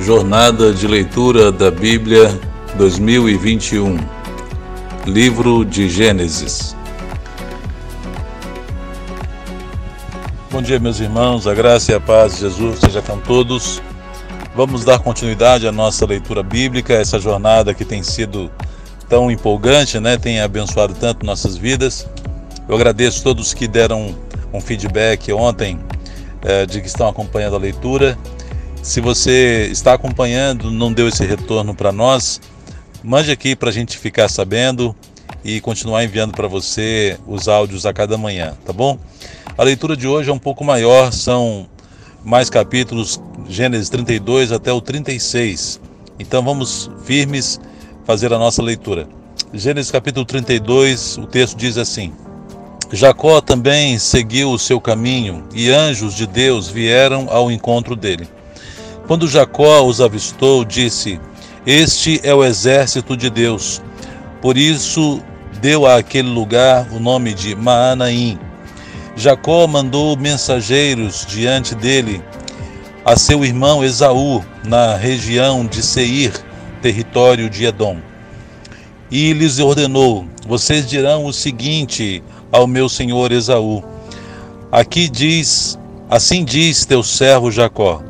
Jornada de Leitura da Bíblia 2021 Livro de Gênesis Bom dia, meus irmãos, a graça e a paz de Jesus seja com todos. Vamos dar continuidade à nossa leitura bíblica, essa jornada que tem sido tão empolgante, né? tem abençoado tanto nossas vidas. Eu agradeço a todos que deram um feedback ontem eh, de que estão acompanhando a leitura se você está acompanhando, não deu esse retorno para nós, mande aqui para a gente ficar sabendo e continuar enviando para você os áudios a cada manhã, tá bom? A leitura de hoje é um pouco maior, são mais capítulos, Gênesis 32 até o 36. Então vamos firmes fazer a nossa leitura. Gênesis capítulo 32, o texto diz assim: Jacó também seguiu o seu caminho e anjos de Deus vieram ao encontro dele. Quando Jacó os avistou, disse: Este é o exército de Deus. Por isso deu a aquele lugar o nome de Maanaim. Jacó mandou mensageiros diante dele a seu irmão Esaú, na região de Seir, território de Edom. E lhes ordenou: Vocês dirão o seguinte ao meu senhor Esaú: Aqui diz, assim diz teu servo Jacó: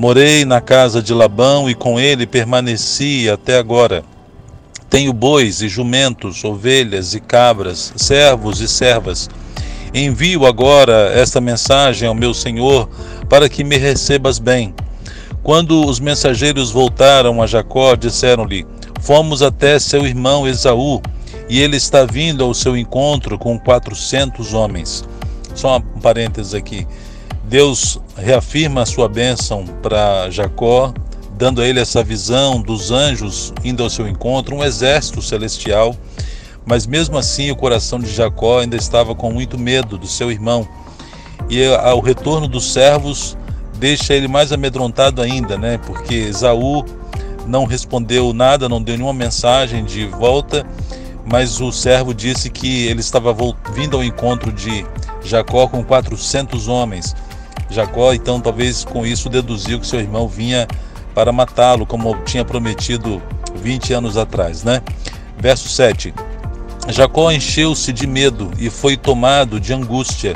Morei na casa de Labão e com ele permaneci até agora. Tenho bois e jumentos, ovelhas e cabras, servos e servas. Envio agora esta mensagem ao meu senhor para que me recebas bem. Quando os mensageiros voltaram a Jacó, disseram-lhe: Fomos até seu irmão Esaú, e ele está vindo ao seu encontro com quatrocentos homens. Só um parênteses aqui. Deus reafirma a sua bênção para Jacó, dando a ele essa visão dos anjos indo ao seu encontro, um exército celestial. Mas mesmo assim, o coração de Jacó ainda estava com muito medo do seu irmão. E ao retorno dos servos deixa ele mais amedrontado ainda, né? Porque Esaú não respondeu nada, não deu nenhuma mensagem de volta, mas o servo disse que ele estava vindo ao encontro de Jacó com 400 homens. Jacó, então, talvez com isso deduziu que seu irmão vinha para matá-lo, como tinha prometido 20 anos atrás, né? Verso 7. Jacó encheu-se de medo e foi tomado de angústia.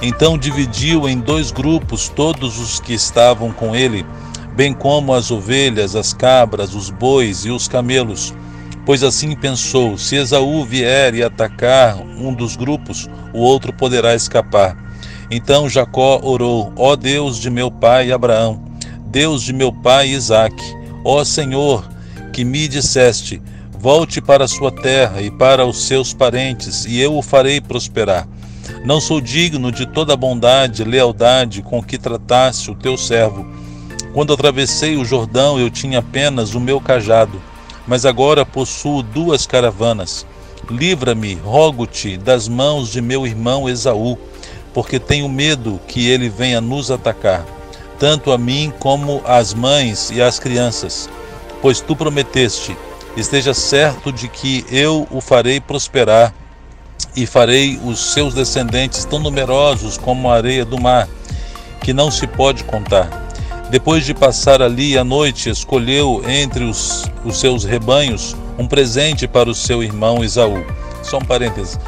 Então dividiu em dois grupos todos os que estavam com ele, bem como as ovelhas, as cabras, os bois e os camelos. Pois assim pensou: se Esaú vier e atacar um dos grupos, o outro poderá escapar. Então Jacó orou: Ó Deus de meu pai Abraão, Deus de meu pai Isaque, ó Senhor, que me disseste: Volte para a sua terra e para os seus parentes, e eu o farei prosperar. Não sou digno de toda a bondade e lealdade com que trataste o teu servo. Quando atravessei o Jordão, eu tinha apenas o meu cajado, mas agora possuo duas caravanas. Livra-me, rogo-te, das mãos de meu irmão Esaú porque tenho medo que ele venha nos atacar, tanto a mim como às mães e às crianças. Pois tu prometeste, esteja certo de que eu o farei prosperar e farei os seus descendentes tão numerosos como a areia do mar, que não se pode contar. Depois de passar ali a noite, escolheu entre os, os seus rebanhos um presente para o seu irmão Esaú. Só um parêntese.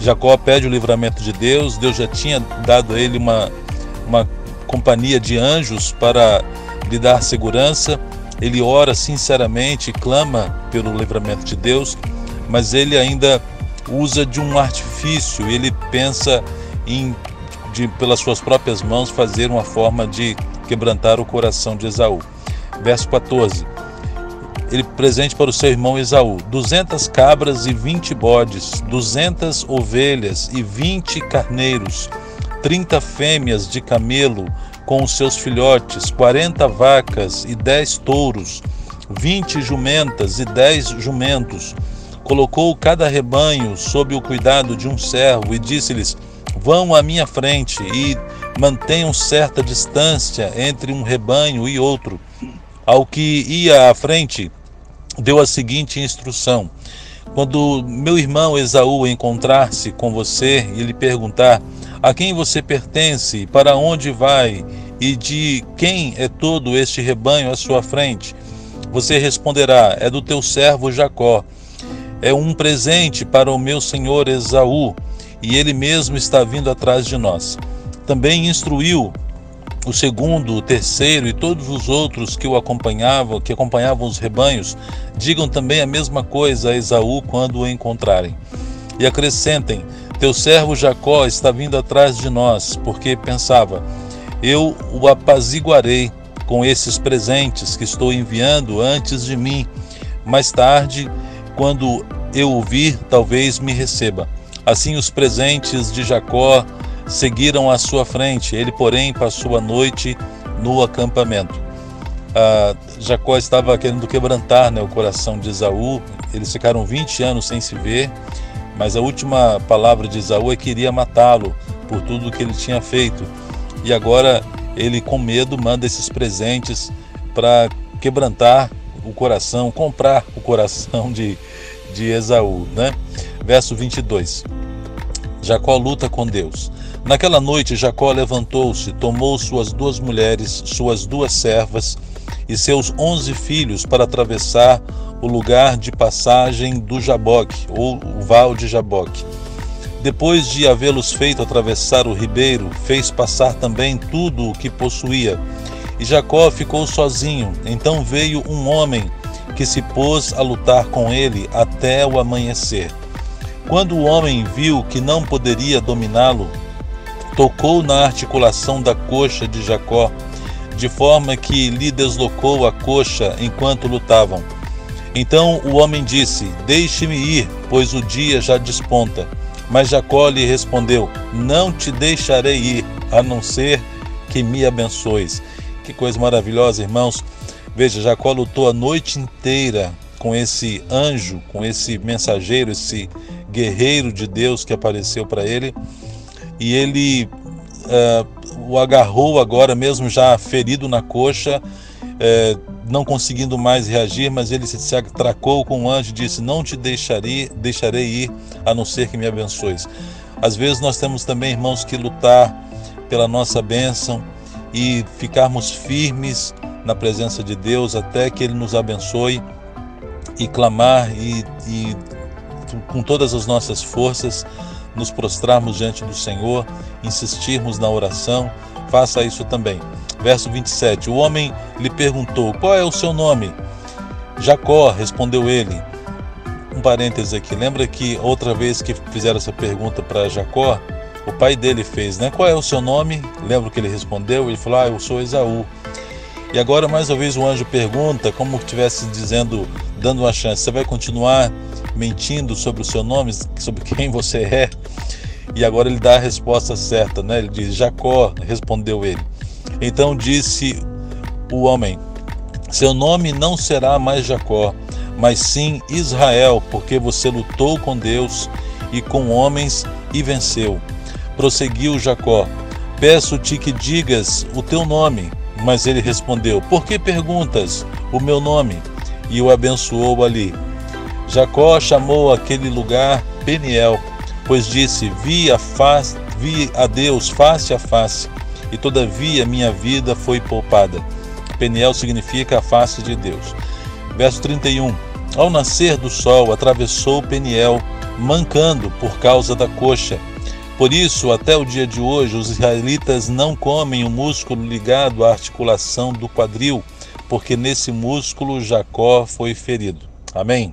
Jacó pede o livramento de Deus, Deus já tinha dado a ele uma, uma companhia de anjos para lhe dar segurança. Ele ora sinceramente, clama pelo livramento de Deus, mas ele ainda usa de um artifício, ele pensa em, de, pelas suas próprias mãos, fazer uma forma de quebrantar o coração de Esaú. Verso 14 ele presente para o seu irmão Esaú: duzentas cabras e vinte bodes, duzentas ovelhas e vinte carneiros, trinta fêmeas de camelo com os seus filhotes, quarenta vacas e dez touros, vinte jumentas e dez jumentos. Colocou cada rebanho sob o cuidado de um servo e disse-lhes: Vão à minha frente e mantenham certa distância entre um rebanho e outro. Ao que ia à frente, deu a seguinte instrução: Quando meu irmão Esaú encontrar-se com você e lhe perguntar a quem você pertence, para onde vai E de quem é todo este rebanho à sua frente? Você responderá: É do teu servo Jacó. É um presente para o meu senhor Esaú, e ele mesmo está vindo atrás de nós. Também instruiu o segundo, o terceiro e todos os outros que o acompanhavam, que acompanhavam os rebanhos, digam também a mesma coisa a Esaú quando o encontrarem. E acrescentem: Teu servo Jacó está vindo atrás de nós, porque pensava: Eu o apaziguarei com esses presentes que estou enviando antes de mim. Mais tarde, quando eu o vir, talvez me receba. Assim os presentes de Jacó seguiram à sua frente. Ele, porém, passou a noite no acampamento. Ah, Jacó estava querendo quebrantar né, o coração de Esaú. Eles ficaram 20 anos sem se ver, mas a última palavra de Esaú é que iria matá-lo por tudo que ele tinha feito. E agora ele, com medo, manda esses presentes para quebrantar o coração, comprar o coração de, de Esaú. Né? Verso 22. Jacó luta com Deus. Naquela noite, Jacó levantou-se, tomou suas duas mulheres, suas duas servas e seus onze filhos para atravessar o lugar de passagem do Jaboque, ou o val de Jaboque. Depois de havê-los feito atravessar o ribeiro, fez passar também tudo o que possuía. E Jacó ficou sozinho. Então veio um homem que se pôs a lutar com ele até o amanhecer. Quando o homem viu que não poderia dominá-lo, tocou na articulação da coxa de Jacó, de forma que lhe deslocou a coxa enquanto lutavam. Então o homem disse: Deixe-me ir, pois o dia já desponta. Mas Jacó lhe respondeu: Não te deixarei ir, a não ser que me abençoes. Que coisa maravilhosa, irmãos. Veja, Jacó lutou a noite inteira com esse anjo, com esse mensageiro, esse guerreiro de Deus que apareceu para ele e ele uh, o agarrou agora, mesmo já ferido na coxa, uh, não conseguindo mais reagir, mas ele se atracou com o anjo e disse: Não te deixarei, deixarei ir, a não ser que me abençoes. Às vezes nós temos também, irmãos, que lutar pela nossa bênção e ficarmos firmes na presença de Deus até que Ele nos abençoe e clamar e, e com todas as nossas forças nos prostrarmos diante do Senhor, insistirmos na oração, faça isso também. Verso 27: O homem lhe perguntou: Qual é o seu nome? Jacó, respondeu ele. Um parêntese aqui, lembra que outra vez que fizeram essa pergunta para Jacó, o pai dele fez, né? Qual é o seu nome? Lembra que ele respondeu? Ele falou: Ah, eu sou Esaú. E agora mais uma vez o anjo pergunta, como estivesse dizendo, dando uma chance: Você vai continuar mentindo sobre o seu nome, sobre quem você é. E agora ele dá a resposta certa, né? Ele diz: Jacó, respondeu ele. Então disse o homem: Seu nome não será mais Jacó, mas sim Israel, porque você lutou com Deus e com homens e venceu. Prosseguiu Jacó: Peço-te que digas o teu nome. Mas ele respondeu: Por que perguntas o meu nome? E o abençoou ali. Jacó chamou aquele lugar Peniel, pois disse: Vi a, vi a Deus face a face, e todavia minha vida foi poupada. Peniel significa a face de Deus. Verso 31. Ao nascer do sol, atravessou Peniel, mancando por causa da coxa. Por isso, até o dia de hoje, os israelitas não comem o músculo ligado à articulação do quadril, porque nesse músculo Jacó foi ferido. Amém.